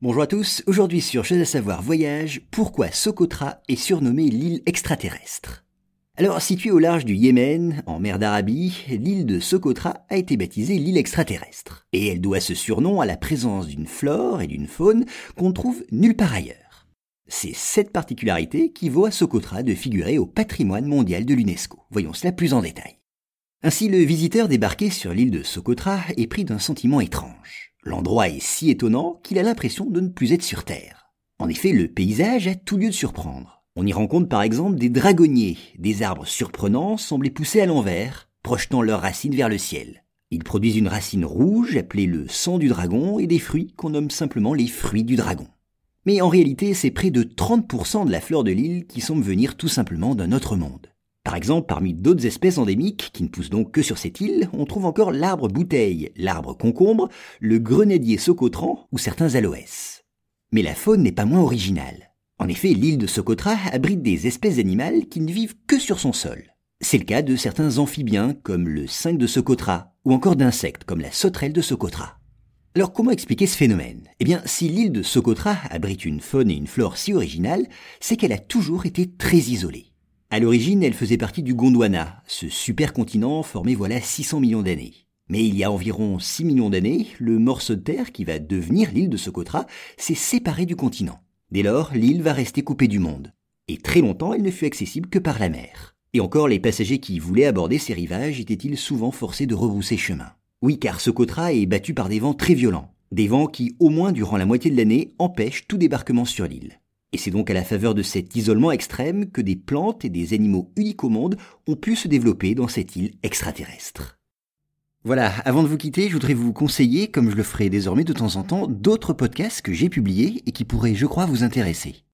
Bonjour à tous, aujourd'hui sur Chose à savoir voyage, pourquoi Socotra est surnommée l'île extraterrestre? Alors, située au large du Yémen, en mer d'Arabie, l'île de Socotra a été baptisée l'île extraterrestre. Et elle doit ce surnom à la présence d'une flore et d'une faune qu'on trouve nulle part ailleurs. C'est cette particularité qui vaut à Socotra de figurer au patrimoine mondial de l'UNESCO. Voyons cela plus en détail. Ainsi, le visiteur débarqué sur l'île de Socotra est pris d'un sentiment étrange. L'endroit est si étonnant qu'il a l'impression de ne plus être sur Terre. En effet, le paysage a tout lieu de surprendre. On y rencontre par exemple des dragonniers, des arbres surprenants semblés pousser à l'envers, projetant leurs racines vers le ciel. Ils produisent une racine rouge appelée le sang du dragon et des fruits qu'on nomme simplement les fruits du dragon. Mais en réalité, c'est près de 30% de la flore de l'île qui semble venir tout simplement d'un autre monde. Par exemple, parmi d'autres espèces endémiques, qui ne poussent donc que sur cette île, on trouve encore l'arbre bouteille, l'arbre concombre, le grenadier socotran ou certains aloès. Mais la faune n'est pas moins originale. En effet, l'île de Socotra abrite des espèces animales qui ne vivent que sur son sol. C'est le cas de certains amphibiens comme le cinq de Socotra, ou encore d'insectes comme la sauterelle de Socotra. Alors comment expliquer ce phénomène? Eh bien, si l'île de Socotra abrite une faune et une flore si originales, c'est qu'elle a toujours été très isolée. À l'origine, elle faisait partie du Gondwana, ce supercontinent formé voilà 600 millions d'années. Mais il y a environ 6 millions d'années, le morceau de terre qui va devenir l'île de Socotra s'est séparé du continent. Dès lors, l'île va rester coupée du monde. Et très longtemps, elle ne fut accessible que par la mer. Et encore, les passagers qui voulaient aborder ces rivages étaient-ils souvent forcés de rebrousser chemin? Oui, car Socotra est battu par des vents très violents. Des vents qui, au moins durant la moitié de l'année, empêchent tout débarquement sur l'île. Et c'est donc à la faveur de cet isolement extrême que des plantes et des animaux uniques au monde ont pu se développer dans cette île extraterrestre. Voilà, avant de vous quitter, je voudrais vous conseiller, comme je le ferai désormais de temps en temps, d'autres podcasts que j'ai publiés et qui pourraient, je crois, vous intéresser.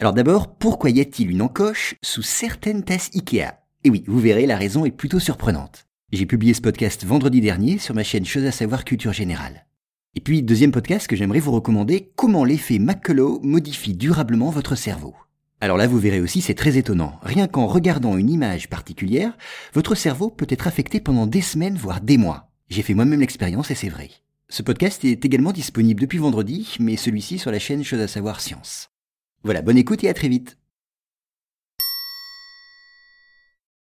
Alors d'abord, pourquoi y a-t-il une encoche sous certaines tasses Ikea? Et oui, vous verrez, la raison est plutôt surprenante. J'ai publié ce podcast vendredi dernier sur ma chaîne Chose à savoir culture générale. Et puis, deuxième podcast que j'aimerais vous recommander, comment l'effet McCullough modifie durablement votre cerveau. Alors là, vous verrez aussi, c'est très étonnant. Rien qu'en regardant une image particulière, votre cerveau peut être affecté pendant des semaines, voire des mois. J'ai fait moi-même l'expérience et c'est vrai. Ce podcast est également disponible depuis vendredi, mais celui-ci sur la chaîne Chose à savoir Science. Voilà, bonne écoute et à très vite.